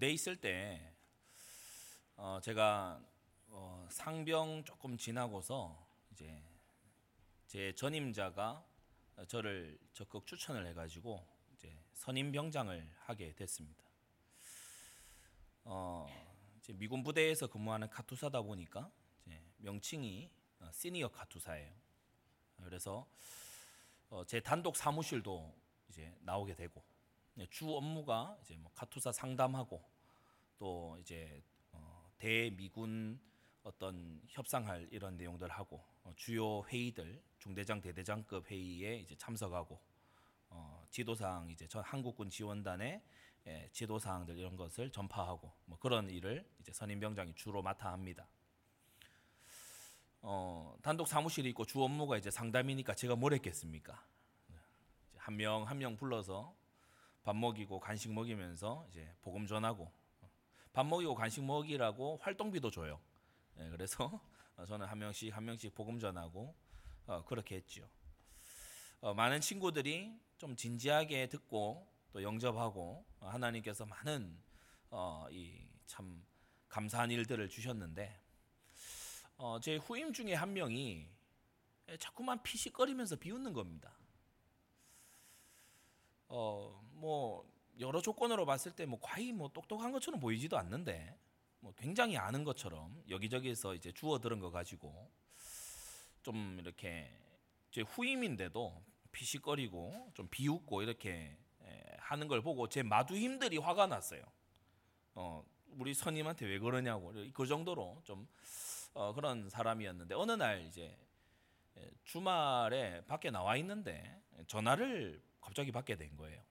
군대에 있을 때 어, 제가 어, 상병 조금 지나고서 이제 제 전임자가 저를 적극 추천을 해가지고 이제 선임병장을 하게 됐습니다. 어, 미군 부대에서 근무하는 카투사다 보니까 명칭이 어, 시니어 카투사예요. 그래서 어, 제 단독 사무실도 이제 나오게 되고 네, 주 업무가 이제 뭐 카투사 상담하고 또 이제 어, 대미군 어떤 협상할 이런 내용들 하고 어, 주요 회의들 중대장 대대장급 회의에 이제 참석하고 어, 지도사항 이제 전 한국군 지원단의 예, 지도사항들 이런 것을 전파하고 뭐 그런 일을 이제 선임병장이 주로 맡아 합니다. 어, 단독 사무실이 있고 주 업무가 이제 상담이니까 제가 뭘 했겠습니까? 한 명 한명 불러서 밥 먹이고 간식 먹이면서 이제 복음 전하고 밥 먹이고 간식 먹이라고 활동비도 줘요. 예, 그래서 저는 한 명씩 한 명씩 복음 전하고 어, 그렇게 했죠. 어, 많은 친구들이 좀 진지하게 듣고 또 영접하고 어, 하나님께서 많은 어, 이참 감사한 일들을 주셨는데 어, 제 후임 중에 한 명이 자꾸만 피식거리면서 비웃는 겁니다. 어, 뭐 여러 조건으로 봤을 때 뭐 과히 뭐 똑똑한 것처럼 보이지도 않는데 뭐 굉장히 아는 것처럼 여기저기서 이제 주워 들은 거 가지고 좀 이렇게 제 후임인데도 피식거리고 좀 비웃고 이렇게 하는 걸 보고 제 마두힘들이 화가 났어요. 어, 우리 선임한테 왜 그러냐고 그 정도로 좀 어, 그런 사람이었는데 어느 날 이제 주말에 밖에 나와 있는데 전화를 갑자기 받게 된 거예요.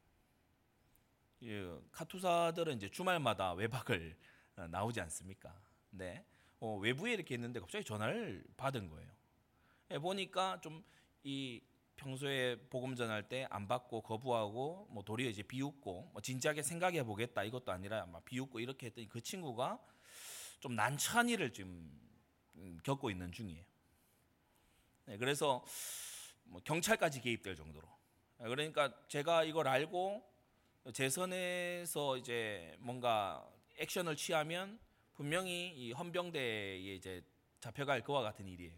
예, 카투사들은 이제 주말마다 외박을 어, 나오지 않습니까? 네. 어, 외부에 이렇게 있는데 갑자기 전화를 받은 거예요. 예, 보니까 좀 이 평소에 복음 전할 때 안 받고 거부하고 뭐 도리어 이제 비웃고 뭐 진지하게 생각해 보겠다 이것도 아니라 막 비웃고 이렇게 했더니 그 친구가 좀 난처한 일을 지금 음, 겪고 있는 중이에요. 네, 그래서 뭐 경찰까지 개입될 정도로. 예, 그러니까 제가 이걸 알고 제 선에서 이제 뭔가 액션을 취하면 분명히 이 헌병대에 이제 잡혀갈 그와 같은 일이에요.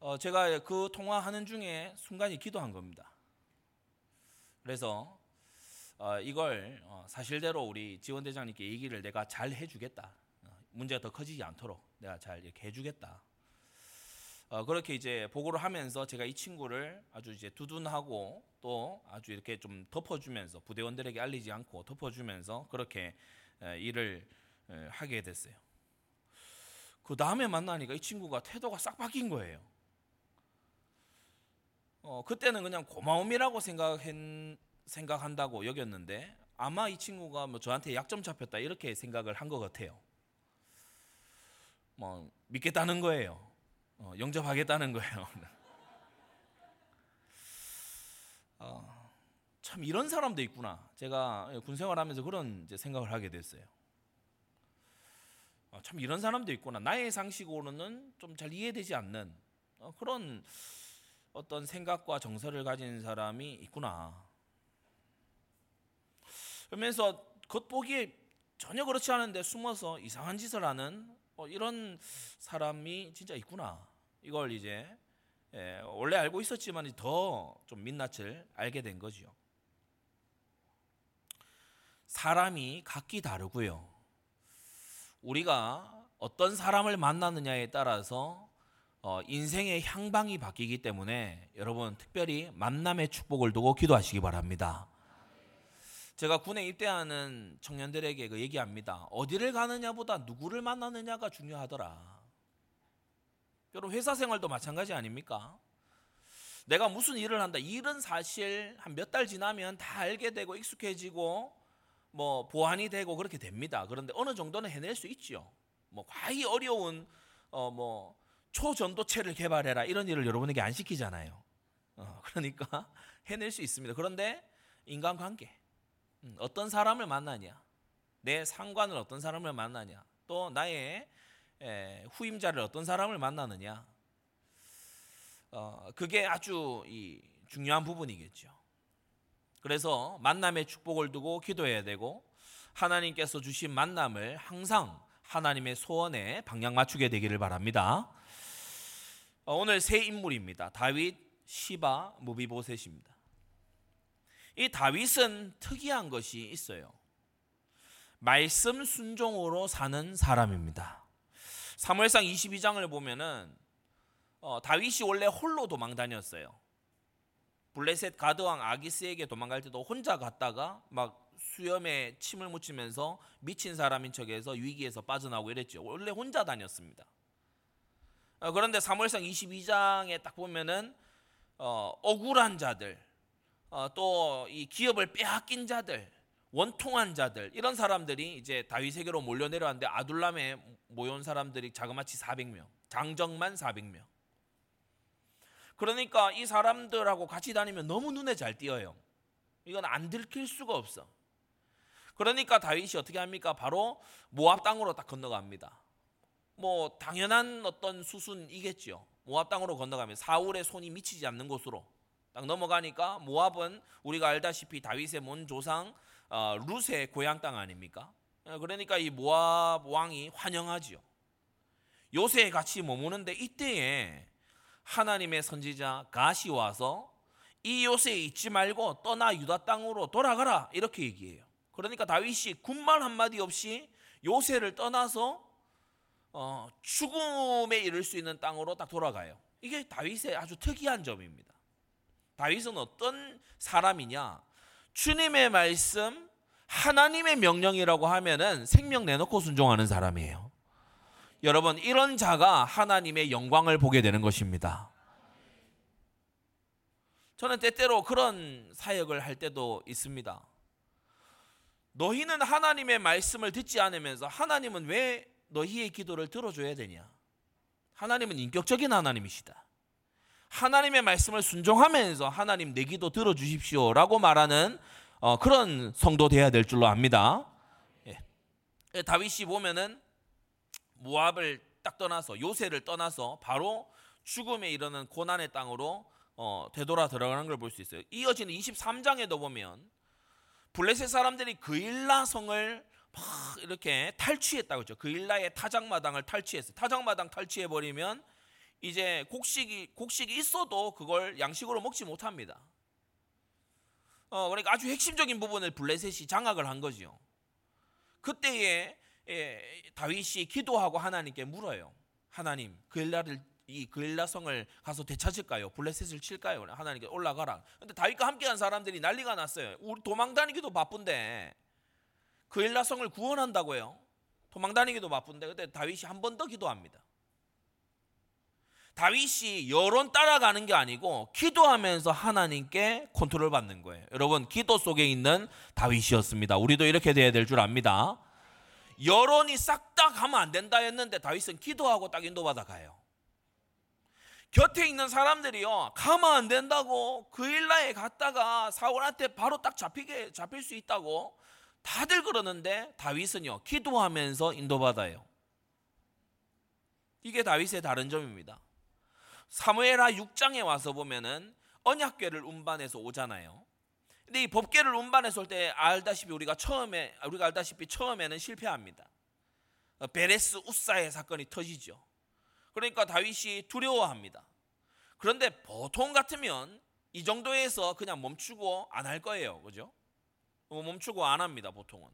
어, 제가 그 통화하는 중에 순간이 기도한 겁니다. 그래서 어, 이걸 어, 사실대로 우리 지원 대장님께 얘기를 내가 잘 해주겠다. 어, 문제가 더 커지지 않도록 내가 잘 이렇게 해주겠다. 어, 그렇게 이제 보고를 하면서 제가 이 친구를 아주 이제 두둔하고 또 아주 이렇게 좀 덮어주면서 부대원들에게 알리지 않고 덮어주면서 그렇게 에, 일을 에, 하게 됐어요. 그 다음에 만나니까 이 친구가 태도가 싹 바뀐 거예요. 어, 그때는 그냥 고마움이라고 생각했, 생각한다고 여겼는데 아마 이 친구가 뭐 저한테 약점 잡혔다 이렇게 생각을 한 것 같아요. 뭐 믿겠다는 거예요. 어, 영접하겠다는 거예요. 어, 참 이런 사람도 있구나. 제가 군 생활하면서 그런 생각을 하게 됐어요. 어, 참 이런 사람도 있구나. 나의 상식으로는 좀 잘 이해되지 않는 어, 그런 어떤 생각과 정서를 가진 사람이 있구나. 그러면서 겉보기에 전혀 그렇지 않은데 숨어서 이상한 짓을 하는 어, 이런 사람이 진짜 있구나. 이걸 이제 예, 원래 알고 있었지만 더 좀 민낯을 알게 된 거죠. 사람이 각기 다르고요. 우리가 어떤 사람을 만나느냐에 따라서 어, 인생의 향방이 바뀌기 때문에 여러분 특별히 만남의 축복을 두고 기도하시기 바랍니다. 제가 군에 입대하는 청년들에게 그 얘기합니다. 어디를 가느냐보다 누구를 만나느냐가 중요하더라. 여러분 회사 생활도 마찬가지 아닙니까? 내가 무슨 일을 한다. 일은 사실 한 몇 달 지나면 다 알게 되고 익숙해지고 뭐 보완이 되고 그렇게 됩니다. 그런데 어느 정도는 해낼 수 있죠. 뭐 과히 어려운 어 뭐 초전도체를 개발해라 이런 일을 여러분에게 안 시키잖아요. 어, 그러니까 해낼 수 있습니다. 그런데 인간관계 음, 어떤 사람을 만나냐, 내 상관을 어떤 사람을 만나냐, 또 나의 에, 후임자를 어떤 사람을 만나느냐, 어, 그게 아주 이 중요한 부분이겠죠. 그래서 만남의 축복을 두고 기도해야 되고 하나님께서 주신 만남을 항상 하나님의 소원에 방향 맞추게 되기를 바랍니다. 어, 오늘 새 인물입니다. 다윗, 시바, 무비보셋입니다. 이 다윗은 특이한 것이 있어요. 말씀 순종으로 사는 사람입니다. 사무엘상 22장을 보면은 어, 다윗이 원래 홀로 도망 다녔어요. 블레셋 가드왕 아기스에게 도망갈 때도 혼자 갔다가 막 수염에 침을 묻히면서 미친 사람인 척해서 위기에서 빠져나오고 이랬죠. 원래 혼자 다녔습니다. 어, 그런데 사무엘상 22장에 딱 보면은 어, 억울한 자들, 어, 또 이 기업을 빼앗긴 자들, 원통한 자들 이런 사람들이 이제 다윗에게로 몰려 내려왔는데 아둘람에 모여온 사람들이 자그마치 400명, 장정만 400명. 그러니까 이 사람들하고 같이 다니면 너무 눈에 잘 띄어요. 이건 안 들킬 수가 없어. 그러니까 다윗이 어떻게 합니까? 바로 모압 땅으로 딱 건너갑니다. 뭐 당연한 어떤 수순이겠죠. 모압 땅으로 건너가면 사울의 손이 미치지 않는 곳으로 딱 넘어가니까 모압은 우리가 알다시피 다윗의 먼 조상 어, 룻의 고향 땅 아닙니까? 어, 그러니까 이 모압 왕이 환영하지요. 요새 같이 머무는데 이때에 하나님의 선지자 가시 와서 이 요새에 있지 말고 떠나 유다 땅으로 돌아가라 이렇게 얘기해요. 그러니까 다윗이 군말 한마디 없이 요새를 떠나서 어, 죽음에 이를 수 있는 땅으로 딱 돌아가요. 이게 다윗의 아주 특이한 점입니다. 다윗은 어떤 사람이냐? 주님의 말씀, 하나님의 명령이라고 하면은 생명 내놓고 순종하는 사람이에요. 여러분, 이런 자가 하나님의 영광을 보게 되는 것입니다. 저는 때때로 그런 사역을 할 때도 있습니다. 너희는 하나님의 말씀을 듣지 않으면서 하나님은 왜 너희의 기도를 들어줘야 되냐? 하나님은 인격적인 하나님이시다. 하나님의 말씀을 순종하면서 하나님 내 기도 들어주십시오라고 말하는 어, 그런 성도 돼야 될 줄로 압니다. 예. 예 다윗이 보면은 모압을 딱 떠나서 요새를 떠나서 바로 죽음에 이르는 고난의 땅으로 어, 되돌아 들어가는 걸 볼 수 있어요. 이어지는 23장에도 보면 블레셋 사람들이 그일라 성을 막 이렇게 탈취했다고 했죠. 그일라의 타작마당을 탈취했어요. 타작마당 탈취해 버리면 이제 곡식이 곡식이 있어도 그걸 양식으로 먹지 못합니다. 어, 그러니까 아주 핵심적인 부분을 블레셋이 장악을 한 거지요. 그때에 예, 다윗이 기도하고 하나님께 물어요. 하나님, 그일라를 이 그일라성을 가서 되찾을까요? 블레셋을 칠까요? 하나님께 올라가라. 근데 다윗과 함께한 사람들이 난리가 났어요. 우리 도망 다니기도 바쁜데 그일라성을 구원한다고요. 도망 다니기도 바쁜데 그때 다윗이 한 번 더 기도합니다. 다윗이 여론 따라가는 게 아니고 기도하면서 하나님께 컨트롤 받는 거예요. 여러분 기도 속에 있는 다윗이었습니다. 우리도 이렇게 돼야 될 줄 압니다. 여론이 싹 다 가면 안 된다 했는데 다윗은 기도하고 딱 인도받아 가요. 곁에 있는 사람들이요 가면 안 된다고 그 일라에 갔다가 사울한테 바로 딱 잡히게 잡힐 수 있다고 다들 그러는데 다윗은요 기도하면서 인도받아요. 이게 다윗의 다른 점입니다. 사무엘하 6장에 와서 보면은 언약궤를 운반해서 오잖아요. 근데 이 법궤를 운반해서 올 때 알다시피 우리가 처음에 우리가 알다시피 처음에는 실패합니다. 베레스 우사의 사건이 터지죠. 그러니까 다윗이 두려워합니다. 그런데 보통 같으면 이 정도에서 그냥 멈추고 안 할 거예요. 그죠? 어, 멈추고 안 합니다. 보통은.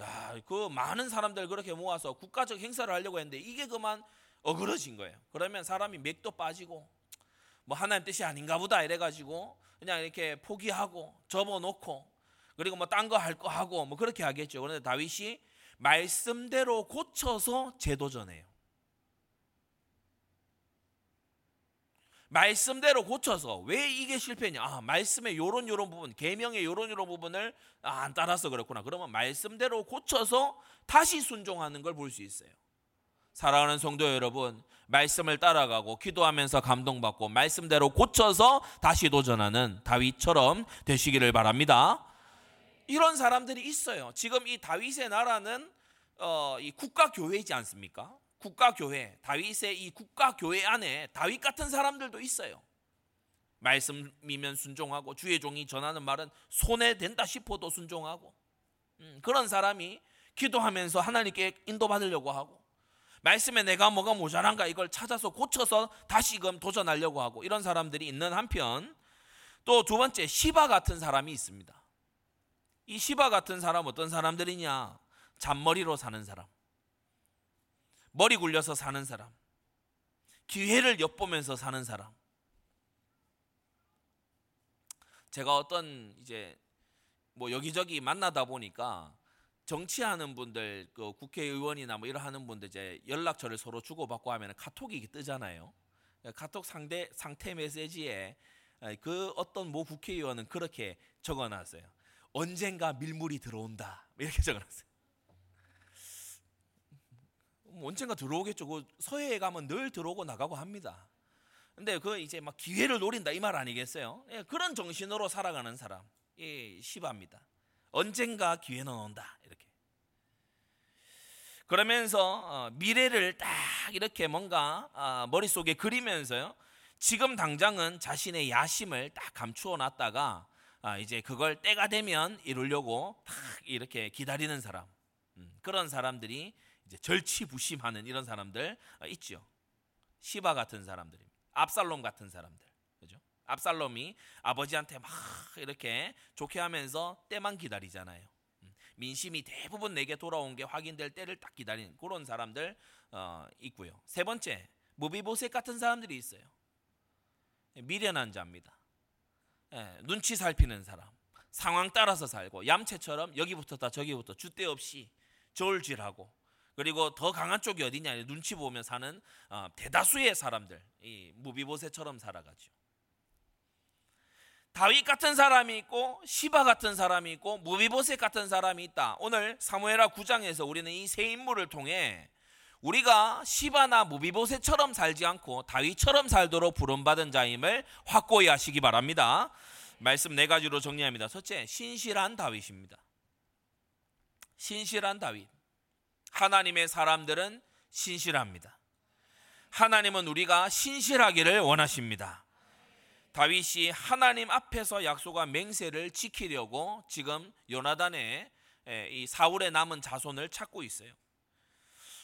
야, 그 많은 사람들 그렇게 모아서 국가적 행사를 하려고 했는데 이게 그만 어그러진 거예요. 그러면 사람이 맥도 빠지고 뭐 하나님 뜻이 아닌가 보다 이래 가지고 그냥 이렇게 포기하고 접어놓고 그리고 뭐 딴 거 할 거 하고 뭐 그렇게 하겠죠. 그런데 다윗이 말씀대로 고쳐서 제도전해요. 말씀대로 고쳐서 왜 이게 실패냐? 아, 말씀의 요런 요런 부분, 계명의 요런 요런 부분을 아, 안 따라서 그렇구나. 그러면 말씀대로 고쳐서 다시 순종하는 걸 볼 수 있어요. 사랑하는 성도 여러분, 말씀을 따라가고 기도하면서 감동받고 말씀대로 고쳐서 다시 도전하는 다윗처럼 되시기를 바랍니다. 이런 사람들이 있어요. 지금 이 다윗의 나라는 어, 이 국가 교회이지 않습니까? 국가 교회, 다윗의 이 국가 교회 안에 다윗 같은 사람들도 있어요. 말씀이면 순종하고 주의 종이 전하는 말은 손에 댄다 싶어도 순종하고 음, 그런 사람이 기도하면서 하나님께 인도받으려고 하고 말씀에 내가 뭐가 모자란가 이걸 찾아서 고쳐서 다시금 도전하려고 하고 이런 사람들이 있는 한편 또 두 번째 시바 같은 사람이 있습니다. 이 시바 같은 사람 어떤 사람들이냐? 잔머리로 사는 사람. 머리 굴려서 사는 사람. 기회를 엿보면서 사는 사람. 제가 어떤 이제 뭐 여기저기 만나다 보니까 정치하는 분들 그 국회의원이나 뭐 이런 분들 이제 연락처를 서로 주고받고 하면 카톡이 뜨잖아요. 카톡 상대 상태 메시지에 그 어떤 모 국회의원은 그렇게 적어놨어요. 언젠가 밀물이 들어온다 이렇게 적어놨어요. 뭐 언젠가 들어오겠죠. 그 서해에 가면 늘 들어오고 나가고 합니다. 근데 그 이제 막 기회를 노린다 이 말 아니겠어요? 예, 그런 정신으로 살아가는 사람, 예, 시바입니다. 언젠가 기회는 온다 이렇게. 그러면서 어, 미래를 딱 이렇게 뭔가 어, 머릿속에 그리면서요. 지금 당장은 자신의 야심을 딱 감추어 놨다가 아, 이제 그걸 때가 되면 이루려고 딱 이렇게 기다리는 사람. 음, 그런 사람들이 이제 절치부심하는 이런 사람들 어, 있죠. 시바 같은 사람들입니다. 압살롬 같은 사람들. 압살롬이 아버지한테 막 이렇게 좋게 하면서 때만 기다리잖아요. 음, 민심이 대부분 내게 돌아온 게 확인될 때를 딱 기다리는 그런 사람들 어, 있고요. 세 번째 무비보셋 같은 사람들이 있어요. 미련한 자입니다. 예, 눈치 살피는 사람, 상황 따라서 살고 얌체처럼 여기부터 저기부터 주대 없이 저울질하고 그리고 더 강한 쪽이 어디냐 눈치 보며 사는 어, 대다수의 사람들 이 무비보세처럼 살아가죠. 다윗 같은 사람이 있고 시바 같은 사람이 있고 무비보셋 같은 사람이 있다. 오늘 사무엘하 9장에서 우리는 이 세 인물을 통해 우리가 시바나 무비보셋처럼 살지 않고 다윗처럼 살도록 부름받은 자임을 확고히 하시기 바랍니다. 말씀 네 가지로 정리합니다. 첫째, 신실한 다윗입니다. 신실한 다윗. 하나님의 사람들은 신실합니다. 하나님은 우리가 신실하기를 원하십니다. 다윗이 하나님 앞에서 약속한 맹세를 지키려고 지금 요나단의 이 사울의 남은 자손을 찾고 있어요.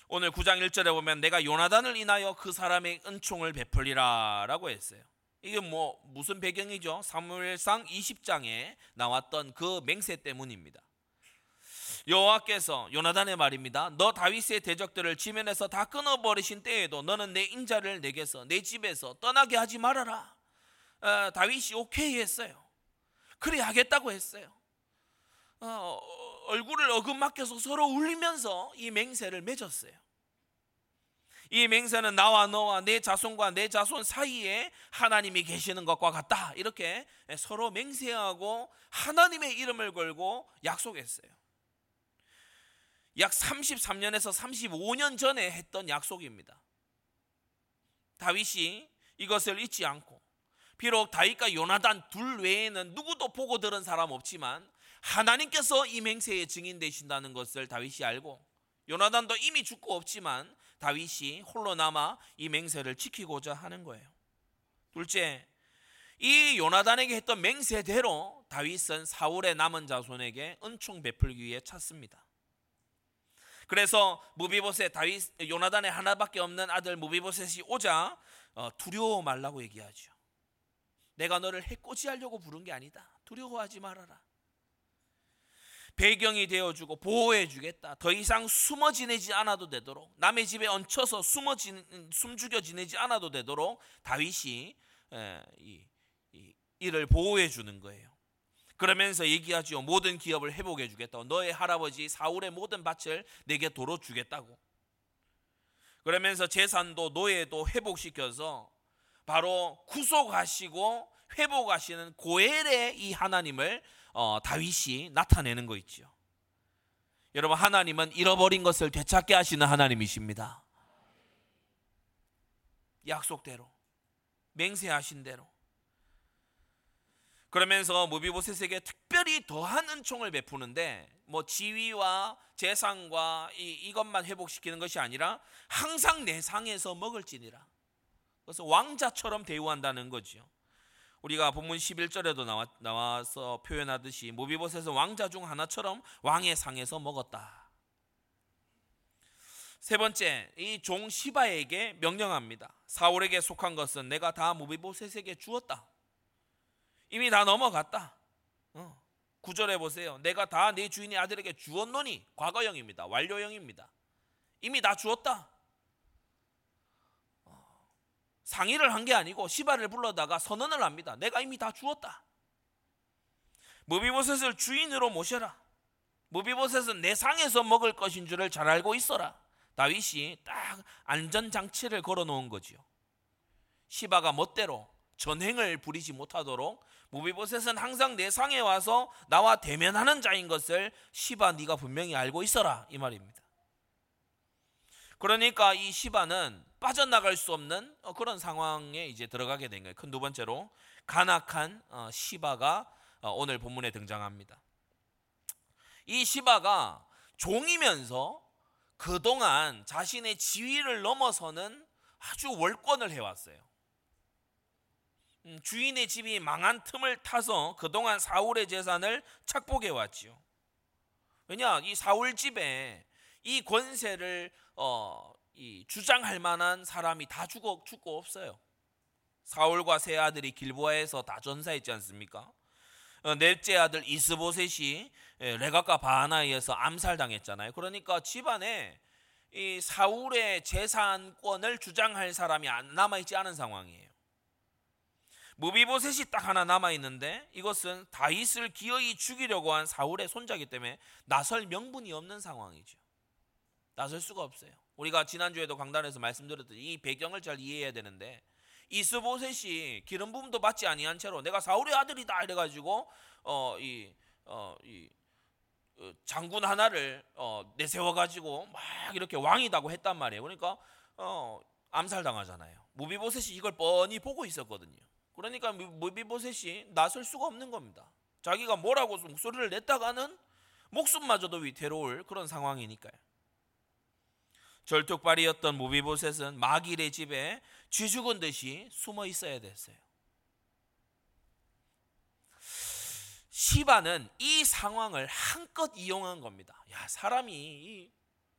오늘 9장 1절에 보면 내가 요나단을 인하여 그 사람의 은총을 베풀리라라고 했어요. 이게 뭐 무슨 배경이죠? 사무엘상 20장에 나왔던 그 맹세 때문입니다. 여호와께서 요나단의 말입니다. 너 다윗의 대적들을 지면에서 다 끊어버리신 때에도 너는 내 인자를 내게서 내 집에서 떠나게 하지 말아라. 어, 다윗이 오케이 했어요. 그래 하겠다고 했어요. 어, 얼굴을 어긋맞겨서 서로 울리면서 이 맹세를 맺었어요. 이 맹세는 나와 너와 내 자손과 내 자손 사이에 하나님이 계시는 것과 같다. 이렇게 서로 맹세하고 하나님의 이름을 걸고 약속했어요. 약 33년에서 35년 전에 했던 약속입니다. 다윗이 이것을 잊지 않고 비록 다윗과 요나단 둘 외에는 누구도 보고 들은 사람 없지만 하나님께서 이 맹세의 증인 되신다는 것을 다윗이 알고 요나단도 이미 죽고 없지만 다윗이 홀로 남아 이 맹세를 지키고자 하는 거예요. 둘째, 이 요나단에게 했던 맹세대로 다윗은 사울의 남은 자손에게 은총 베풀기 위해 찾습니다. 그래서 무비보셋 다윗 요나단의 하나밖에 없는 아들 무비보셋이 오자 어, 두려워 말라고 얘기하죠. 내가 너를 해코지하려고 부른 게 아니다. 두려워하지 말아라. 배경이 되어주고 보호해주겠다. 더 이상 숨어 지내지 않아도 되도록 남의 집에 얹혀서 숨어 지, 숨죽여 지내지 않아도 되도록 다윗이 이, 이를 보호해 주는 거예요. 그러면서 얘기하죠. 모든 기업을 회복해 주겠다고. 너의 할아버지 사울의 모든 밭을 내게 도로 주겠다고. 그러면서 재산도 노예도 회복시켜서 바로 구속하시고 회복하시는 고엘의 이 하나님을 어, 다윗이 나타내는 거 있죠. 여러분 하나님은 잃어버린 것을 되찾게 하시는 하나님이십니다. 약속대로 맹세하신 대로 그러면서 무비보셋에게 특별히 더한 은총을 베푸는데 뭐 지위와 재산과 이, 이것만 회복시키는 것이 아니라 항상 내 상에서 먹을지니라. 그래서 왕자처럼 대우한다는 거죠. 우리가 본문 11절에도 나와, 나와서 표현하듯이 모비봇에서 왕자 중 하나처럼 왕의 상에서 먹었다. 세 번째, 이 종 시바에게 명령합니다. 사울에게 속한 것은 내가 다 모비보셋에게 주었다. 이미 다 넘어갔다. 어. 구절해 보세요. 내가 다 내 주인의 아들에게 주었노니 과거형입니다. 완료형입니다. 이미 다 주었다. 어. 상의를 한 게 아니고 시바를 불러다가 선언을 합니다. 내가 이미 다 주었다. 무비보셋을 주인으로 모셔라. 무비보셋은 내 상에서 먹을 것인 줄을 잘 알고 있어라. 다윗이 딱 안전 장치를 걸어 놓은 거지요. 시바가 멋대로 전행을 부리지 못하도록 무비보셋은 항상 내 상에 와서 나와 대면하는 자인 것을 시바 네가 분명히 알고 있어라 이 말입니다. 그러니까 이 시바는 빠져나갈 수 없는 어, 그런 상황에 이제 들어가게 된 거예요. 큰 두 번째로 간악한 어, 시바가 어, 오늘 본문에 등장합니다. 이 시바가 종이면서 그동안 자신의 지위를 넘어서는 아주 월권을 해왔어요. 음, 주인의 집이 망한 틈을 타서 그동안 사울의 재산을 착복해 왔지요. 왜냐, 이 사울 집에 이 권세를 어, 이 주장할 만한 사람이 다 죽어 죽고 없어요. 사울과 세 아들이 길보아에서 다 전사했지 않습니까? 어, 넷째 아들 이스보셋이 예, 레가과 바하나이에서 암살당했잖아요. 그러니까 집안에 이 사울의 재산권을 주장할 사람이 남아 있지 않은 상황이에요. 무비보셋이 딱 하나 남아 있는데 이것은 다윗을 기어이 죽이려고 한 사울의 손자기 때문에 나설 명분이 없는 상황이죠. 나설 수가 없어요. 우리가 지난주에도 강단에서 말씀드렸듯이 이 배경을 잘 이해해야 되는데 이스보셋이 기름 부음도 받지 아니한 채로 내가 사울의 아들이다 이래 가지고 어이 어, 이, 어, 장군 하나를 어, 내세워 가지고 막 이렇게 왕이다고 했단 말이에요. 그러니까 어, 암살당하잖아요. 무비보셋이 이걸 뻔히 보고 있었거든요. 그러니까 무비보셋이 나설 수가 없는 겁니다. 자기가 뭐라고 목소리를 냈다가는 목숨마저도 위태로울 그런 상황이니까요. 절뚝발이었던 무비보셋은 마길의 집에 쥐 죽은 듯이 숨어 있어야 됐어요. 시바는 이 상황을 한껏 이용한 겁니다. 야 사람이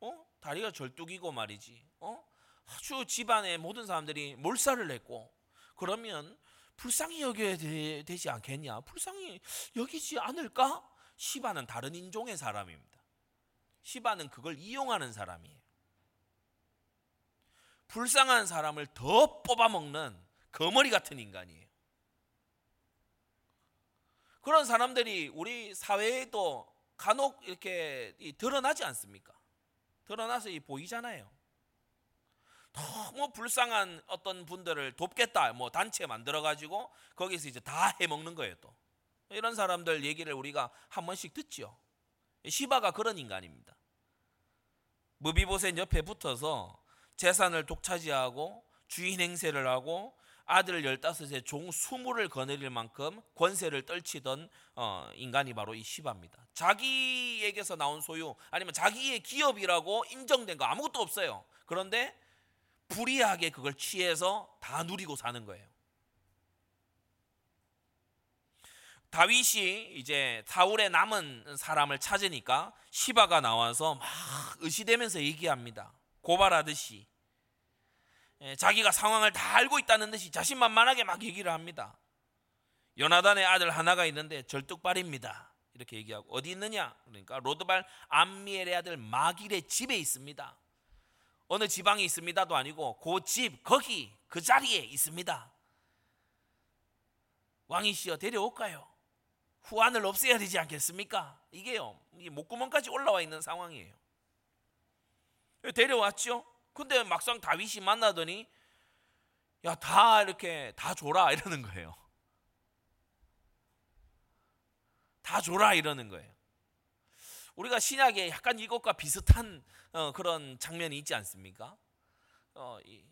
어? 다리가 절뚝이고 말이지. 어? 아주 집안의 모든 사람들이 몰살을 했고 그러면 불쌍히 여겨야 되, 지 않겠냐? 불쌍히 여기지 않을까? 시바는 다른 인종의 사람입니다. 시바는 그걸 이용하는 사람이에요. 불쌍한 사람을 더 뽑아먹는 거머리 같은 인간이에요. 그런 사람들이 우리 사회에도 간혹 이렇게 드러나지 않습니까? 드러나서 보이잖아요. 너무 불쌍한 어떤 분들을 돕겠다, 뭐 단체 만들어 가지고 거기서 이제 다 해먹는 거예요. 또 이런 사람들 얘기를 우리가 한 번씩 듣죠. 시바가 그런 인간입니다. 무비보셋 옆에 붙어서 재산을 독차지하고 주인 행세를 하고 아들 15의 종 20을 거느릴 만큼 권세를 떨치던 어, 인간이 바로 이 시바입니다. 자기에게서 나온 소유 아니면 자기의 기업이라고 인정된 거 아무것도 없어요. 그런데 불이하게 그걸 취해서 다 누리고 사는 거예요. 다윗이 이제 사울의 남은 사람을 찾으니까 시바가 나와서 막 의시되면서 얘기합니다. 고발하듯이 예, 자기가 상황을 다 알고 있다는 듯이 자신만만하게 막 얘기를 합니다. 요나단의 아들 하나가 있는데 절뚝발입니다. 이렇게 얘기하고 어디 있느냐? 그러니까 로드발 암미엘의 아들 마길의 집에 있습니다. 어느 지방에 있습니다도 아니고 그 집 거기 그 자리에 있습니다. 왕이시여 데려올까요? 후안을 없애야 되지 않겠습니까? 이게요. 이게 목구멍까지 올라와 있는 상황이에요. 데려왔죠. 근데 막상 다윗이 만나더니 야 다 이렇게 다 줘라 이러는 거예요. 다 줘라 이러는 거예요. 우리가 신약에 약간 이것과 비슷한 어, 그런 장면이 있지 않습니까? 어, 이,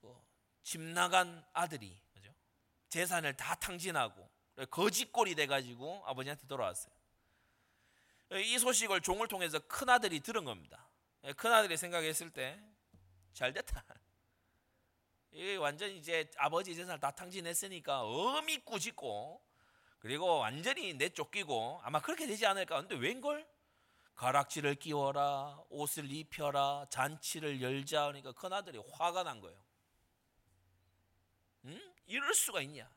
그, 집 나간 아들이 그죠? 재산을 다 탕진하고 거짓골이 돼가지고 아버지한테 돌아왔어요. 이 소식을 종을 통해서 큰 아들이 들은 겁니다. 큰 아들이 생각했을 때 잘 됐다. 이 완전 이제 아버지 재산을 다 탕진했으니까 어미 꾸짖고 그리고 완전히 내쫓기고 아마 그렇게 되지 않을까. 근데 웬걸? 가락지를 끼워라, 옷을 입혀라, 잔치를 열자. 그러니까 큰아들이 화가 난 거예요. 응? 이럴 수가 있냐?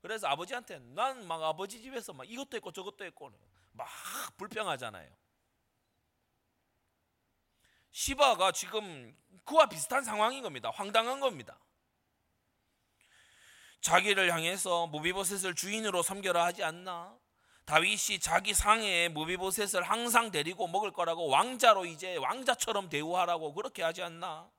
그래서 아버지한테 난 막 아버지 집에서 막 이것도 했고 저것도 했고 막 불평하잖아요. 시바가 지금 그와 비슷한 상황인 겁니다. 황당한 겁니다. 자기를 향해서 무비보셋을 주인으로 섬겨라 하지 않나? 다윗이 자기 상해에 무비보셋을 항상 데리고 먹을 거라고 왕자로 이제 왕자처럼 대우하라고 그렇게 하지 않나?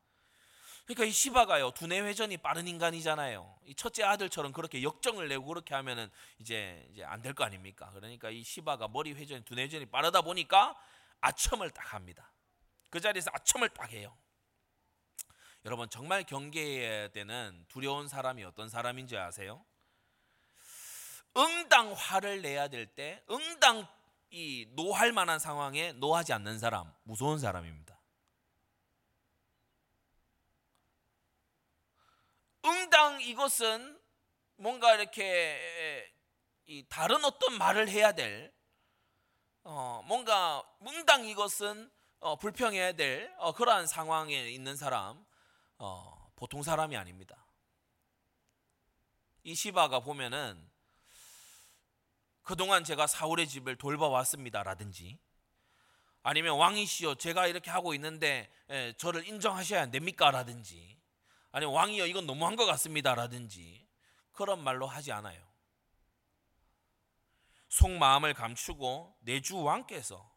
그러니까 이 시바가요 두뇌 회전이 빠른 인간이잖아요. 이 첫째 아들처럼 그렇게 역정을 내고 그렇게 하면은 이제 이제 안 될 거 아닙니까? 그러니까 이 시바가 머리 회전이 두뇌 회전이 빠르다 보니까 아첨을 딱 합니다. 그 자리에서 아첨을 딱 해요. 여러분 정말 경계해야 되는 두려운 사람이 어떤 사람인지 아세요? 응당 화를 내야 될 때 응당 이 노할 만한 상황에 노하지 않는 사람 무서운 사람입니다. 응당 이것은 뭔가 이렇게 이 다른 어떤 말을 해야 될 어, 뭔가 응당 이것은 어, 불평해야 될 어, 그러한 상황에 있는 사람 어, 보통 사람이 아닙니다. 이 시바가 보면은 그동안 제가 사울의 집을 돌봐왔습니다라든지 아니면 왕이시여 제가 이렇게 하고 있는데 예, 저를 인정하셔야 안 됩니까라든지 아니면 왕이여 이건 너무한 것 같습니다라든지 그런 말로 하지 않아요. 속마음을 감추고 내주 왕께서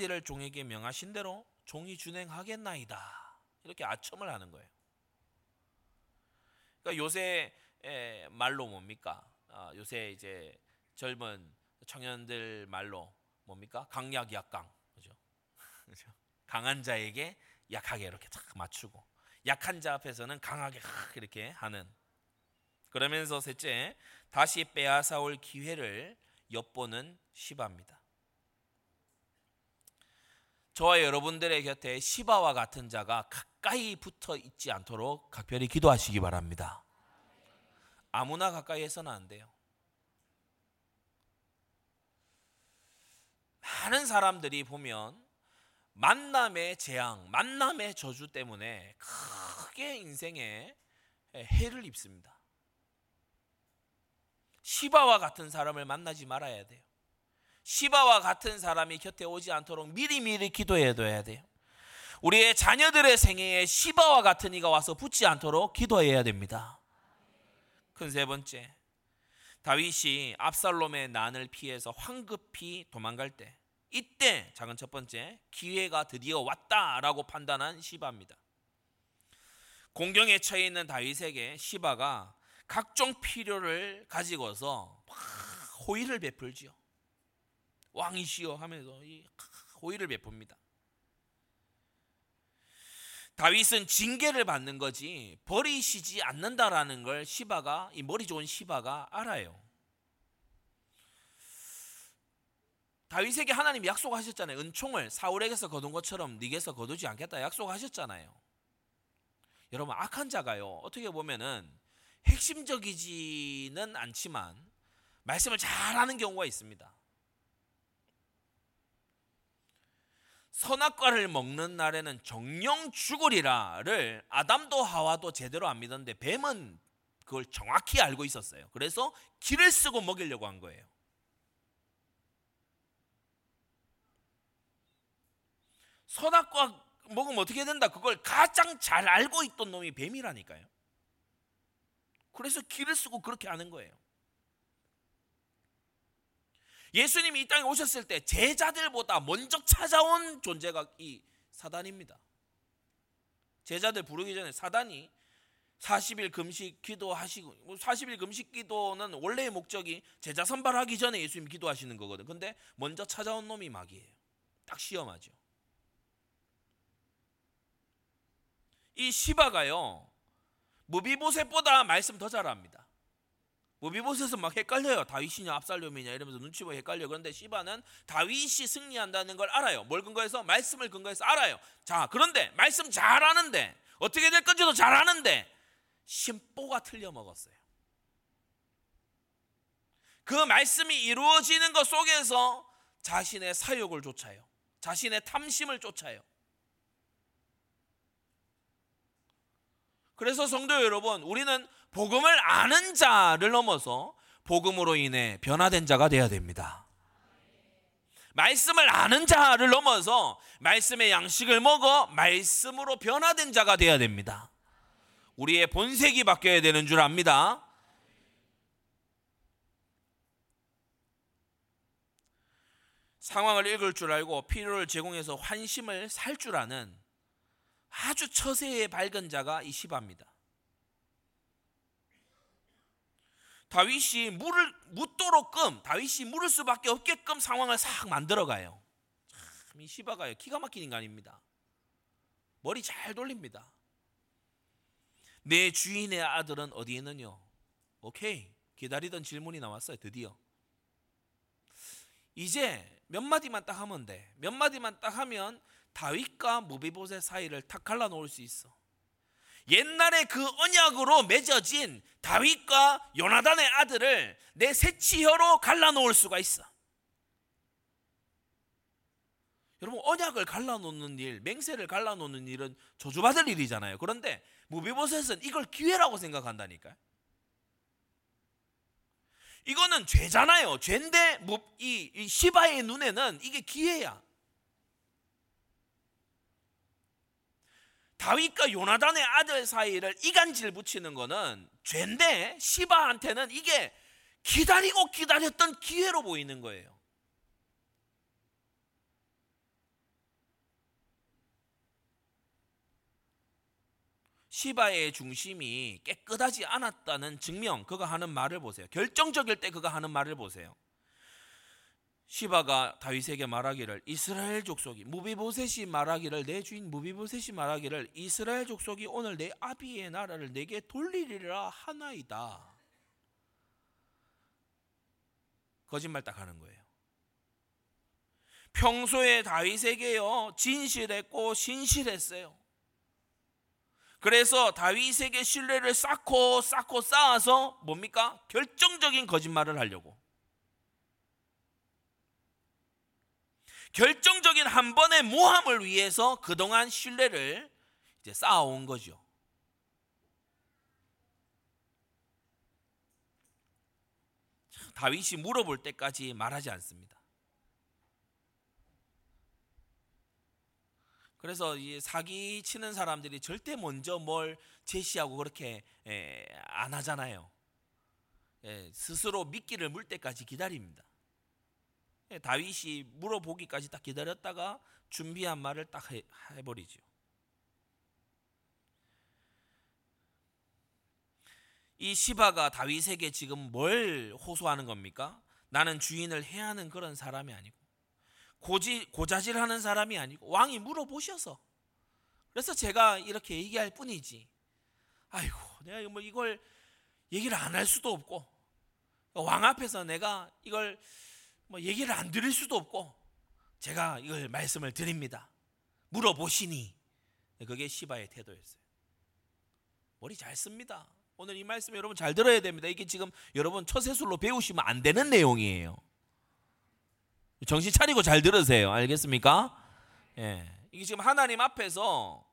일을 종에게 명하신 대로 종이 준행하겠나이다. 이렇게 아첨을 하는 거예요. 그러니까 요새 말로 뭡니까? 아, 요새 이제 젊은 청년들 말로 뭡니까? 강약 약강 그죠? 그죠? 강한 자에게 약하게 이렇게 탁 맞추고 약한 자 앞에서는 강하게 이렇게 하는 그러면서 셋째 다시 빼앗아 올 기회를 엿보는 시바입니다. 저와 여러분들의 곁에 시바와 같은 자가 가까이 붙어 있지 않도록 각별히 기도하시기 바랍니다. 아무나 가까이 해서는 안 돼요. 많은 사람들이 보면 만남의 재앙, 만남의 저주 때문에 크게 인생에 해를 입습니다. 시바와 같은 사람을 만나지 말아야 돼요. 시바와 같은 사람이 곁에 오지 않도록 미리미리 기도해 둬야 돼요. 우리의 자녀들의 생애에 시바와 같은 이가 와서 붙지 않도록 기도해야 됩니다. 큰 세 번째. 다윗이 압살롬의 난을 피해서 황급히 도망갈 때 이때 작은 첫 번째 기회가 드디어 왔다라고 판단한 시바입니다. 공경에 처해 있는 다윗에게 시바가 각종 필요를 가지고서 호의를 베풀지요. 왕이시여 하면서 호의를 베풉니다. 다윗은 징계를 받는 거지 버리시지 않는다라는 걸 시바가 이 머리 좋은 시바가 알아요. 다윗에게 하나님이 약속하셨잖아요. 은총을 사울에게서 거둔 것처럼 네게서 거두지 않겠다 약속하셨잖아요. 여러분 악한 자가요. 어떻게 보면은 핵심적이지는 않지만 말씀을 잘하는 경우가 있습니다. 선악과를 먹는 날에는 정령 죽으리라를 아담도 하와도 제대로 안 믿었는데 뱀은 그걸 정확히 알고 있었어요. 그래서 길을 쓰고 먹이려고 한 거예요. 선악과 먹으면 어떻게 된다? 그걸 가장 잘 알고 있던 놈이 뱀이라니까요. 그래서 길을 쓰고 그렇게 하는 거예요. 예수님이 이 땅에 오셨을 때 제자들보다 먼저 찾아온 존재가 이 사단입니다. 제자들 부르기 전에 사단이 40일 금식 기도하시고 40일 뭐 금식 기도는 원래의 목적이 제자 선발하기 전에 예수님 기도하시는 거거든. 근데 먼저 찾아온 놈이 마귀예요. 딱 시험하죠. 이 시바가요. 무비보셋보다 말씀 더 잘합니다. 무비보셋은 막 헷갈려요. 다윗이냐 압살롬이냐 이러면서 눈치 보고 헷갈려. 그런데 시바는 다윗이 승리한다는 걸 알아요. 뭘 근거해서 말씀을 근거해서 알아요. 자, 그런데 말씀 잘하는데 어떻게 될 건지도 잘 아는데 심보가 틀려 먹었어요. 그 말씀이 이루어지는 것 속에서 자신의 사욕을 쫓아요. 자신의 탐심을 쫓아요. 그래서 성도 여러분, 우리는 복음을 아는 자를 넘어서 복음으로 인해 변화된 자가 되어야 됩니다. 말씀을 아는 자를 넘어서 말씀의 양식을 먹어 말씀으로 변화된 자가 되어야 됩니다. 우리의 본색이 바뀌어야 되는 줄 압니다. 상황을 읽을 줄 알고 필요를 제공해서 환심을 살 줄 아는 아주 처세의 밝은 자가 이 시바입니다. 다윗이 물을 묻도록끔 다윗이 물을 수밖에 없게끔 상황을 싹 만들어 가요. 참, 이 시바가요 기가 막힌 인간입니다. 머리 잘 돌립니다. 내 주인의 아들은 어디 있느냐? 오케이 기다리던 질문이 나왔어요. 드디어 이제 몇 마디만 딱 하면 돼. 몇 마디만 딱 하면 다윗과 무비보셋 사이를 탁 갈라 놓을 수 있어. 옛날에 그 언약으로 맺어진 다윗과 요나단의 아들을 내 새치혀로 갈라 놓을 수가 있어. 여러분 언약을 갈라 놓는 일, 맹세를 갈라 놓는 일은 저주받을 일이잖아요. 그런데 무비보셋은 이걸 기회라고 생각한다니까요. 이거는 죄잖아요. 죄인데 이, 이 시바의 눈에는 이게 기회야. 다윗과 요나단의 아들 사이를 이간질 붙이는 거는 죄인데 시바한테는 이게 기다리고 기다렸던 기회로 보이는 거예요. 시바의 중심이 깨끗하지 않았다는 증명 그가 하는 말을 보세요. 결정적일 때 그가 하는 말을 보세요. 시바가 다윗에게 말하기를 이스라엘 족속이 무비보셋이 말하기를 내 주인 무비보셋이 말하기를 이스라엘 족속이 오늘 내 아비의 나라를 내게 돌리리라 하나이다. 거짓말 딱 하는 거예요. 평소에 다윗에게요 진실했고 신실했어요. 그래서 다윗에게 신뢰를 쌓고 쌓고 쌓아서 뭡니까? 결정적인 거짓말을 하려고. 결정적인 한 번의 모함을 위해서 그동안 신뢰를 이제 쌓아온 거죠. 다윗이 물어볼 때까지 말하지 않습니다. 그래서 이 사기 치는 사람들이 절대 먼저 뭘 제시하고 그렇게 안 하잖아요. 스스로 미끼를 물 때까지 기다립니다. 다윗이 물어보기까지 딱 기다렸다가 준비한 말을 딱 해, 해버리죠. 이 시바가 다윗에게 지금 뭘 호소하는 겁니까? 나는 주인을 해하는 그런 사람이 아니고 고지, 고자질하는 사람이 아니고 왕이 물어보셔서 그래서 제가 이렇게 얘기할 뿐이지. 아이고, 내가 뭐 이걸 얘기를 안 할 수도 없고 왕 앞에서 내가 이걸 뭐 얘기를 안 드릴 수도 없고 제가 이걸 말씀을 드립니다. 물어보시니 그게 시바의 태도였어요. 머리 잘 씁니다. 오늘 이 말씀 여러분 잘 들어야 됩니다. 이게 지금 여러분 처세술로 배우시면 안 되는 내용이에요. 정신 차리고 잘 들으세요. 알겠습니까? 예. 이게 지금 하나님 앞에서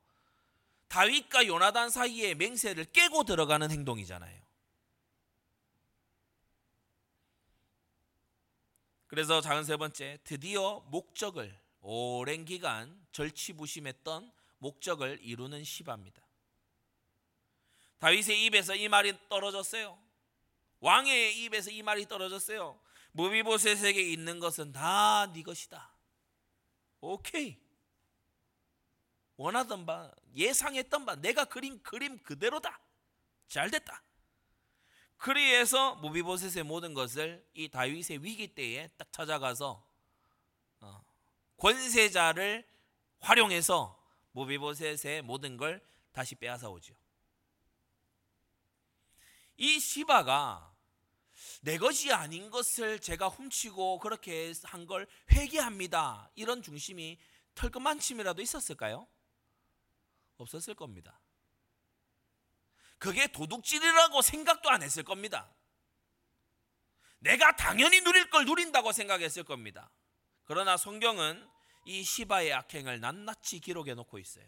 다윗과 요나단 사이의 맹세를 깨고 들어가는 행동이잖아요. 그래서 작은 세 번째, 드디어 목적을 오랜 기간 절치부심했던 목적을 이루는 시바입니다. 다윗의 입에서 이 말이 떨어졌어요. 왕의 입에서 이 말이 떨어졌어요. 무비보셋에게 있는 것은 다 네 것이다. 오케이. 원하던 바, 예상했던 바, 내가 그린 그림 그대로다. 잘 됐다. 그리해서 무비보셋의 모든 것을 이 다윗의 위기 때에 딱 찾아가서 어, 권세자를 활용해서 무비보셋의 모든 걸 다시 빼앗아 오죠. 이 시바가 내 것이 아닌 것을 제가 훔치고 그렇게 한 걸 회개합니다. 이런 중심이 털끝만침이라도 있었을까요? 없었을 겁니다. 그게 도둑질이라고 생각도 안 했을 겁니다. 내가 당연히 누릴 걸 누린다고 생각했을 겁니다. 그러나 성경은 이 시바의 악행을 낱낱이 기록해 놓고 있어요.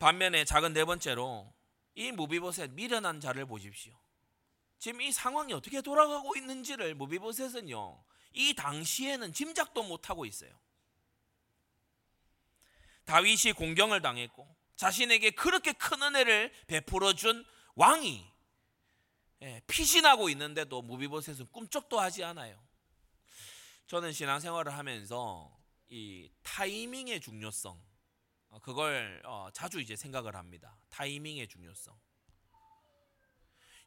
반면에 작은 네 번째로 이 무비보셋 미련한 자를 보십시오. 지금 이 상황이 어떻게 돌아가고 있는지를 무비보셋은요. 이 당시에는 짐작도 못하고 있어요. 다윗이 공경을 당했고 자신에게 그렇게 큰 은혜를 베풀어 준 왕이 예, 피신하고 있는데도 무비보셋은 꿈쩍도 하지 않아요. 저는 신앙생활을 하면서 이 타이밍의 중요성 어, 그걸 어, 자주 이제 생각을 합니다. 타이밍의 중요성.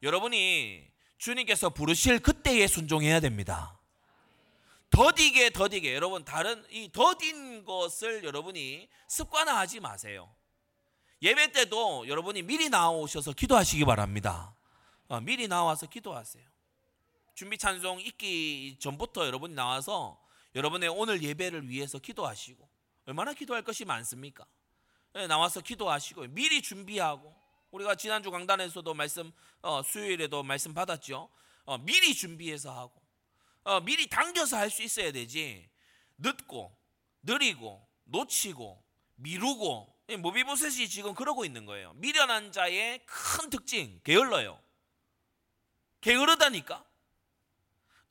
여러분이 주님께서 부르실 그때에 순종해야 됩니다. 더디게 더디게 여러분 다른 이 더딘 것을 여러분이 습관화하지 마세요. 예배 때도 여러분이 미리 나오셔서 기도하시기 바랍니다. 어, 미리 나와서 기도하세요. 준비 찬송 있기 전부터 여러분이 나와서 여러분의 오늘 예배를 위해서 기도하시고 얼마나 기도할 것이 많습니까? 네, 나와서 기도하시고 미리 준비하고 우리가 지난주 강단에서도 말씀 어, 수요일에도 말씀 받았죠. 어, 미리 준비해서 하고 어, 미리 당겨서 할 수 있어야 되지. 늦고 느리고 놓치고 미루고 모비보셋이 지금 그러고 있는 거예요. 미련한 자의 큰 특징 게을러요. 게으르다니까.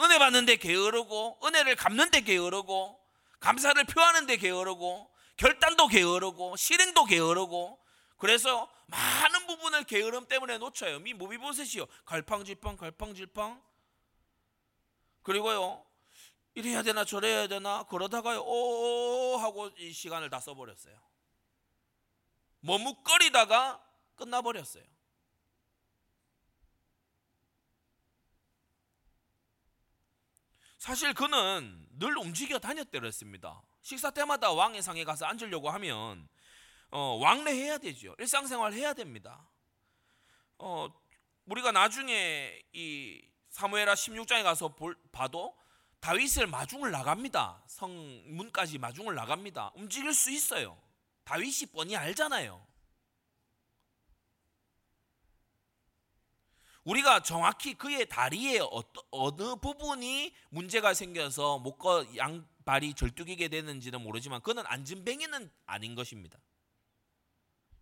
은혜 받는데 게으르고 은혜를 갚는데 게으르고 감사를 표하는데 게으르고 결단도 게으르고 실행도 게으르고 그래서 많은 부분을 게으름 때문에 놓쳐요. 미 모비보셋이요. 갈팡질팡 갈팡질팡 그리고요. 이래야 되나 저래야 되나 그러다가요. 오 하고 이 시간을 다 써버렸어요. 머뭇거리다가 끝나버렸어요. 사실 그는 늘 움직여 다녔더랬습니다. 식사 때마다 왕의 상에 가서 앉으려고 하면 어, 왕래해야 되죠. 일상생활 해야 됩니다. 어, 우리가 나중에 이 사무엘하 16장에 가서 볼, 봐도 다윗을 마중을 나갑니다. 성문까지 마중을 나갑니다. 움직일 수 있어요. 다윗이 뻔히 알잖아요. 우리가 정확히 그의 다리에 어느 부분이 문제가 생겨서 목과 양발이 절뚝이게 되는지는 모르지만 그는 안진뱅이는 아닌 것입니다.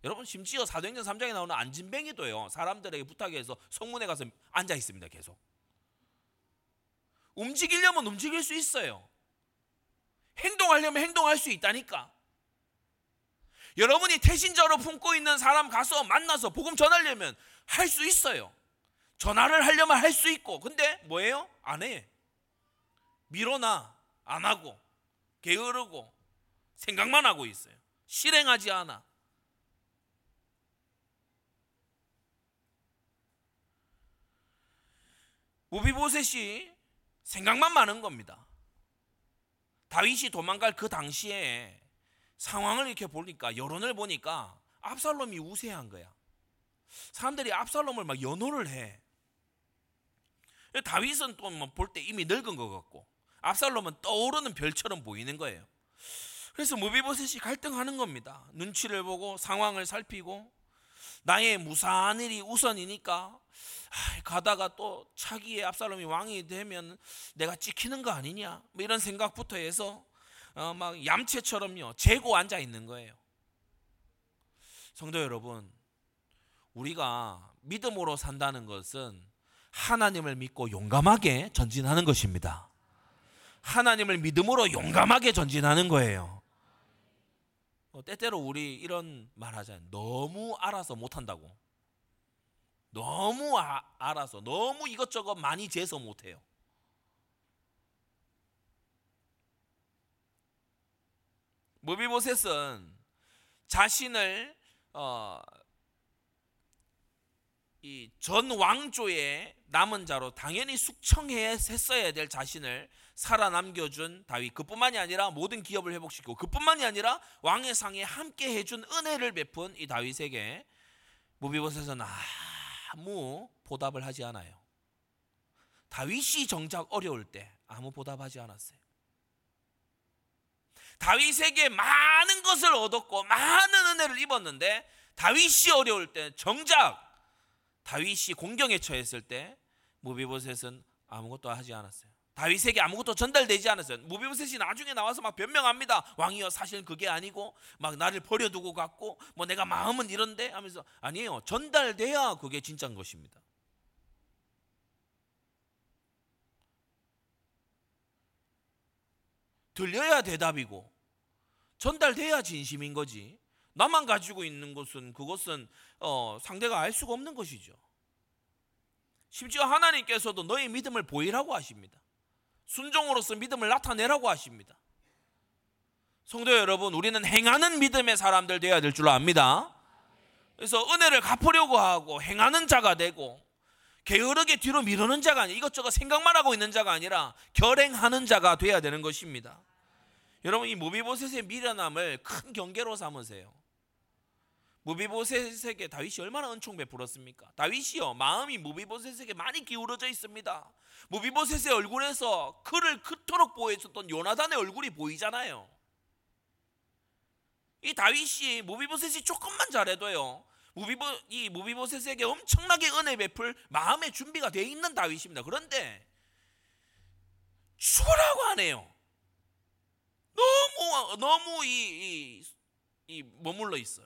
여러분 심지어 사도행전 3장에 나오는 안진뱅이도요. 사람들에게 부탁해서 성문에 가서 앉아 있습니다. 계속. 움직이려면 움직일 수 있어요. 행동하려면 행동할 수 있다니까. 여러분이 태신자로 품고 있는 사람 가서 만나서 복음 전하려면 할 수 있어요. 전화를 하려면 할 수 있고. 근데 뭐예요? 안 해. 미뤄놔. 안 하고. 게으르고. 생각만 하고 있어요. 실행하지 않아. 우비보셋이 생각만 많은 겁니다. 다윗이 도망갈 그 당시에 상황을 이렇게 보니까 여론을 보니까 압살롬이 우세한 거야. 사람들이 압살롬을 막 연호를 해. 다윗은 또 볼때 뭐 이미 늙은 것 같고 압살롬은 떠오르는 별처럼 보이는 거예요. 그래서 무비보셋이 갈등하는 겁니다. 눈치를 보고 상황을 살피고 나의 무사한 일이 우선이니까 가다가 또 차기에 압살롬이 왕이 되면 내가 찍히는 거 아니냐 뭐 이런 생각부터 해서 어, 막 얌체처럼요 재고 앉아 있는 거예요. 성도 여러분, 우리가 믿음으로 산다는 것은 하나님을 믿고 용감하게 전진하는 것입니다. 하나님을 믿음으로 용감하게 전진하는 거예요. 어, 때때로 우리 이런 말 하잖아요. 너무 알아서 못한다고. 너무 아, 알아서 너무 이것저것 많이 재서 못해요. 무비보셋은 자신을 어, 이전 왕조의 남은 자로 당연히 숙청했어야 될 자신을 살아남겨준 다윗 그뿐만이 아니라 모든 기업을 회복시키고 그뿐만이 아니라 왕의 상에 함께 해준 은혜를 베푼 이 다윗에게 무비보셋은 아무 보답을 하지 않아요. 다윗이 정작 어려울 때 아무 보답하지 않았어요. 다윗에게 많은 것을 얻었고 많은 은혜를 입었는데 다윗이 어려울 때 정작 다윗이 공경에 처했을 때 무비보셋은 아무것도 하지 않았어요. 다윗에게 아무것도 전달되지 않았어요. 무비보셋이 나중에 나와서 막 변명합니다. 왕이여 사실 그게 아니고 막 나를 버려두고 갔고 뭐 내가 마음은 이런데 하면서 아니에요. 전달돼야 그게 진짜인 것입니다. 들려야 대답이고 전달돼야 진심인 거지. 나만 가지고 있는 것은 그것은 어, 상대가 알 수가 없는 것이죠. 심지어 하나님께서도 너의 믿음을 보이라고 하십니다. 순종으로서 믿음을 나타내라고 하십니다. 성도 여러분, 우리는 행하는 믿음의 사람들 되어야 될 줄 압니다. 그래서 은혜를 갚으려고 하고 행하는 자가 되고 게으르게 뒤로 미루는 자가 아니라 이것저것 생각만 하고 있는 자가 아니라 결행하는 자가 되어야 되는 것입니다. 여러분 이 무비보셋의 미련함을 큰 경계로 삼으세요. 무비보셋에게 다윗이 얼마나 은총 베풀었습니까? 다윗이요 마음이 무비보셋에게 많이 기울어져 있습니다. 무비보셋의 얼굴에서 그를 그토록 보호했었던 요나단의 얼굴이 보이잖아요. 이 다윗이 무비보셋이 조금만 잘해도요. 무비보 이 무비보셋에게 엄청나게 은혜 베풀 마음의 준비가 돼 있는 다윗입니다. 그런데 죽으라고 하네요. 너무 너무 이, 이, 이 머물러 있어요.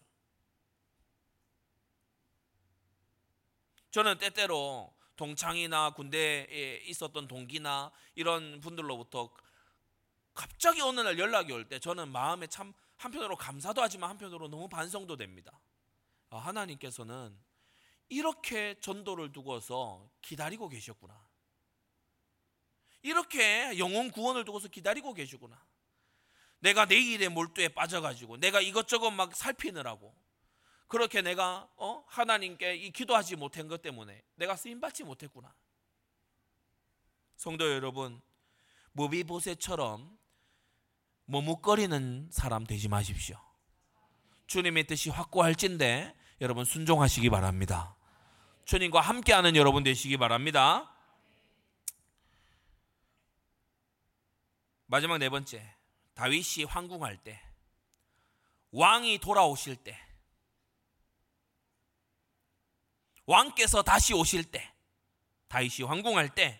저는 때때로 동창이나 군대에 있었던 동기나 이런 분들로부터 갑자기 어느 날 연락이 올 때 저는 마음에 참 한편으로 감사도 하지만 한편으로 너무 반성도 됩니다. 아, 하나님께서는 이렇게 전도를 두고서 기다리고 계셨구나. 이렇게 영혼 구원을 두고서 기다리고 계시구나. 내가 내 일에 몰두에 빠져가지고 내가 이것저것 막 살피느라고 그렇게 내가 어? 하나님께 이 기도하지 못한 것 때문에 내가 쓰임 받지 못했구나. 성도 여러분, 무비보세처럼 머뭇거리는 사람 되지 마십시오. 주님의 뜻이 확고할진데 여러분 순종하시기 바랍니다. 주님과 함께하는 여러분 되시기 바랍니다. 마지막 네 번째, 다윗이 황궁할 때, 왕이 돌아오실 때, 왕께서 다시 오실 때 다윗이 황궁할 때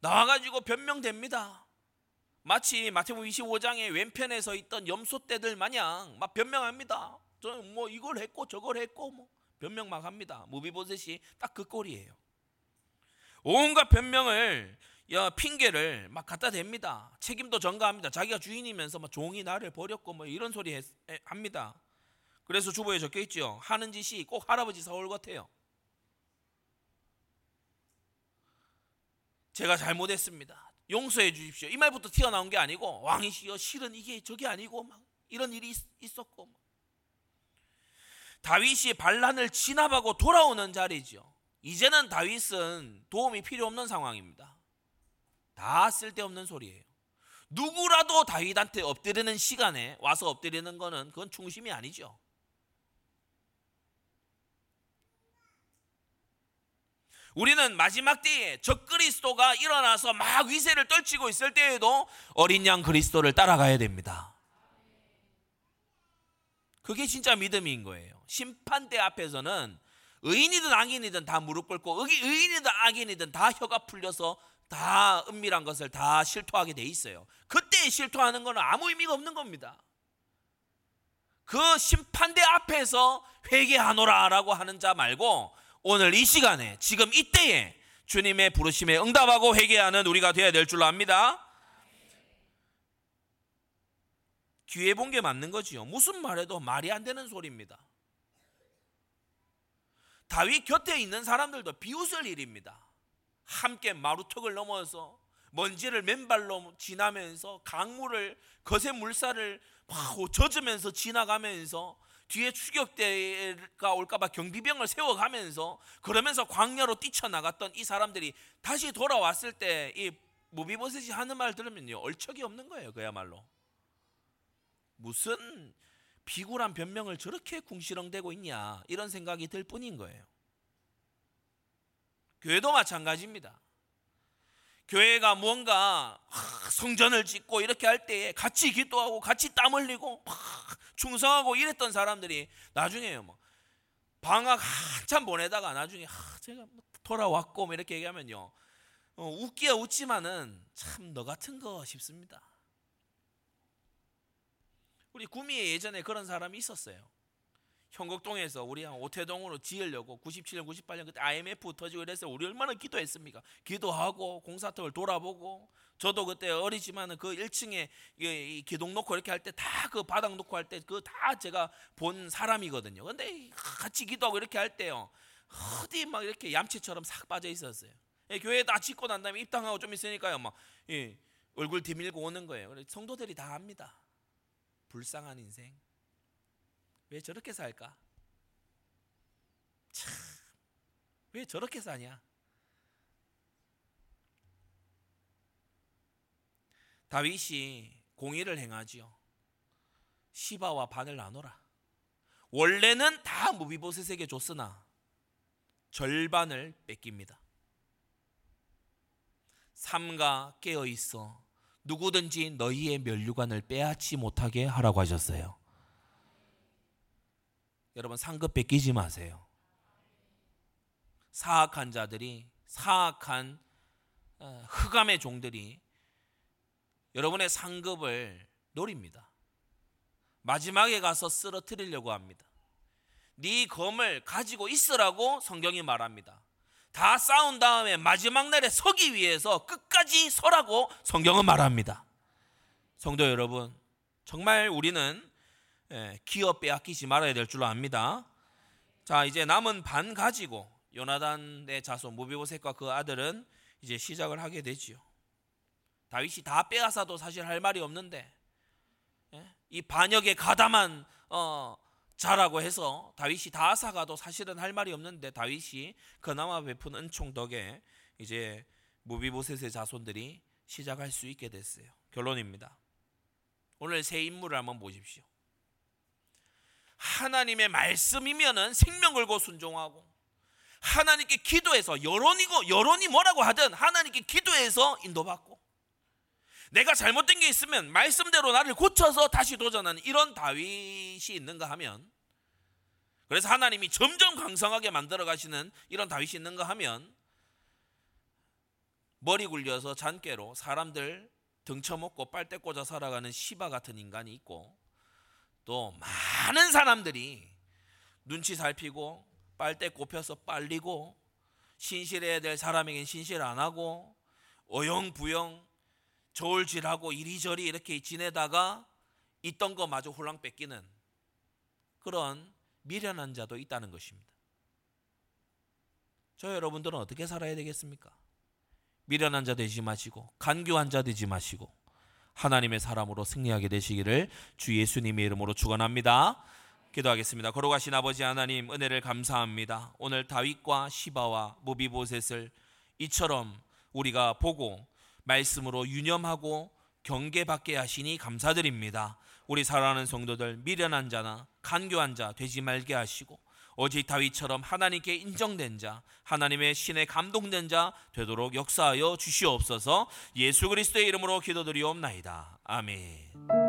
나와가지고 변명됩니다. 마치 마태복음 25장의 왼편에 서 있던 염소 떼들 마냥 막 변명합니다. 저는 뭐 이걸 했고 저걸 했고 뭐 변명 막 합니다. 무비보셋이 딱 그 꼴이에요. 온갖 변명을 야, 핑계를 막 갖다 댑니다. 책임도 전가합니다. 자기가 주인이면서 막 종이 나를 버렸고 뭐 이런 소리 했, 합니다. 그래서 주보에 적혀 있죠. 하는 짓이 꼭 할아버지 사울 같아요. 제가 잘못했습니다. 용서해 주십시오. 이 말부터 튀어나온 게 아니고 왕이시여 실은 이게 저게 아니고 막 이런 일이 있, 었고 다윗이 반란을 진압하고 돌아오는 자리죠. 이제는 다윗은 도움이 필요 없는 상황입니다. 다 쓸데없는 소리예요. 누구라도 다윗한테 엎드리는 시간에 와서 엎드리는 거는 그건 충심이 아니죠. 우리는 마지막 때에 적그리스도가 일어나서 막 위세를 떨치고 있을 때에도 어린 양 그리스도를 따라가야 됩니다. 그게 진짜 믿음인 거예요. 심판대 앞에서는 의인이든 악인이든 다 무릎 꿇고 의인이든 악인이든 다 혀가 풀려서 다 은밀한 것을 다 실토하게 돼 있어요. 그때 실토하는 것은 아무 의미가 없는 겁니다. 그 심판대 앞에서 회개하노라라고 하는 자 말고 오늘 이 시간에 지금 이때에 주님의 부르심에 응답하고 회개하는 우리가 되어야 될 줄로 압니다. 기회 본 게 맞는 거지요. 무슨 말해도 말이 안 되는 소리입니다. 다윗 곁에 있는 사람들도 비웃을 일입니다. 함께 마루턱을 넘어서 먼지를 맨발로 지나면서 강물을 거센 물살을 막 젖으면서 지나가면서 뒤에 추격대가 올까봐 경비병을 세워가면서 그러면서 광야로 뛰쳐나갔던 이 사람들이 다시 돌아왔을 때 이 무비보셋이 하는 말 들으면요 얼척이 없는 거예요 그야말로. 무슨 비굴한 변명을 저렇게 궁시렁대고 있냐 이런 생각이 들 뿐인 거예요. 교회도 마찬가지입니다 교회가 무언가 성전을 짓고 이렇게 할 때에 같이 기도하고 같이 땀 흘리고 충성하고 이랬던 사람들이 나중에 뭐 방학 한참 보내다가 나중에 제가 뭐 돌아왔고 뭐 이렇게 얘기하면요 어, 웃기야 웃지만은 참 너 같은 거 싶습니다. 우리 구미에 예전에 그런 사람이 있었어요. 현곡동에서 우리 한 오태동으로 지으려고 97년 98년 그때 IMF 터지고 이랬어요. 우리 얼마나 기도했습니까? 기도하고 공사턱을 돌아보고 저도 그때 어리지만은 그 1층에 이 기둥 놓고 이렇게 할 때 다 그 바닥 놓고 할 때 그 다 제가 본 사람이거든요. 근데 같이 기도하고 이렇게 할 때요. 어디 막 이렇게 얌체처럼 싹 빠져 있었어요. 예, 교회 다 짓고 난 다음에 입당하고 좀 있으니까요. 막 예, 얼굴 뒤밀고 오는 거예요. 성도들이 다 압니다. 불쌍한 인생. 왜 저렇게 살까? 참, 왜 저렇게 사냐? 다윗이 공의를 행하지요. 시바와 반을 나눠라. 원래는 다 무비보셋에게 줬으나 절반을 뺏깁니다. 삼가 깨어 있어 누구든지 너희의 멸류관을 빼앗지 못하게 하라고 하셨어요. 여러분 상급 뺏기지 마세요. 사악한 자들이 사악한 어, 흑암의 종들이 여러분의 상급을 노립니다. 마지막에 가서 쓰러뜨리려고 합니다. 네 검을 가지고 있으라고 성경이 말합니다. 다 싸운 다음에 마지막 날에 서기 위해서 끝까지 서라고 성경은 말합니다. 성도 여러분, 정말 우리는 예, 기업 빼앗기지 말아야 될줄 압니다. 자, 이제 남은 반 가지고 요나단의 자손 무비보셋과 그 아들은 이제 시작을 하게 되지요. 다윗이 다 빼앗아도 사실 할 말이 없는데 예? 이 반역에 가담한 어, 자라고 해서 다윗이 다 앗아가도 사실은 할 말이 없는데 다윗이 그나마 베푼 은총 덕에 이제 무비보셋의 자손들이 시작할 수 있게 됐어요. 결론입니다. 오늘 새 인물을 한번 보십시오. 하나님의 말씀이면은 생명 걸고 순종하고 하나님께 기도해서 여론이고 여론이 뭐라고 하든 하나님께 기도해서 인도받고 내가 잘못된 게 있으면 말씀대로 나를 고쳐서 다시 도전하는 이런 다윗이 있는가 하면 그래서 하나님이 점점 강성하게 만들어 가시는 이런 다윗이 있는가 하면 머리 굴려서 잔깨로 사람들 등쳐먹고 빨대 꽂아 살아가는 시바 같은 인간이 있고 또 많은 사람들이 눈치 살피고 빨대 꼽혀서 빨리고 신실해야 될 사람에겐 신실 안 하고 어영부영 저울질하고 이리저리 이렇게 지내다가 있던 거 마저 홀랑 뺏기는 그런 미련한 자도 있다는 것입니다. 저 여러분들은 어떻게 살아야 되겠습니까? 미련한 자 되지 마시고 간교한 자 되지 마시고 하나님의 사람으로 승리하게 되시기를 주 예수님의 이름으로 축원합니다. 기도하겠습니다. 걸어가신 아버지 하나님 은혜를 감사합니다. 오늘 다윗과 시바와 무비보셋을 이처럼 우리가 보고 말씀으로 유념하고 경계받게 하시니 감사드립니다. 우리 사랑하는 성도들 미련한 자나 간교한 자 되지 말게 하시고 오직 다윗처럼 하나님께 인정된 자, 하나님의 신에 감동된 자 되도록 역사하여 주시옵소서. 예수 그리스도의 이름으로 기도드리옵나이다. 아멘.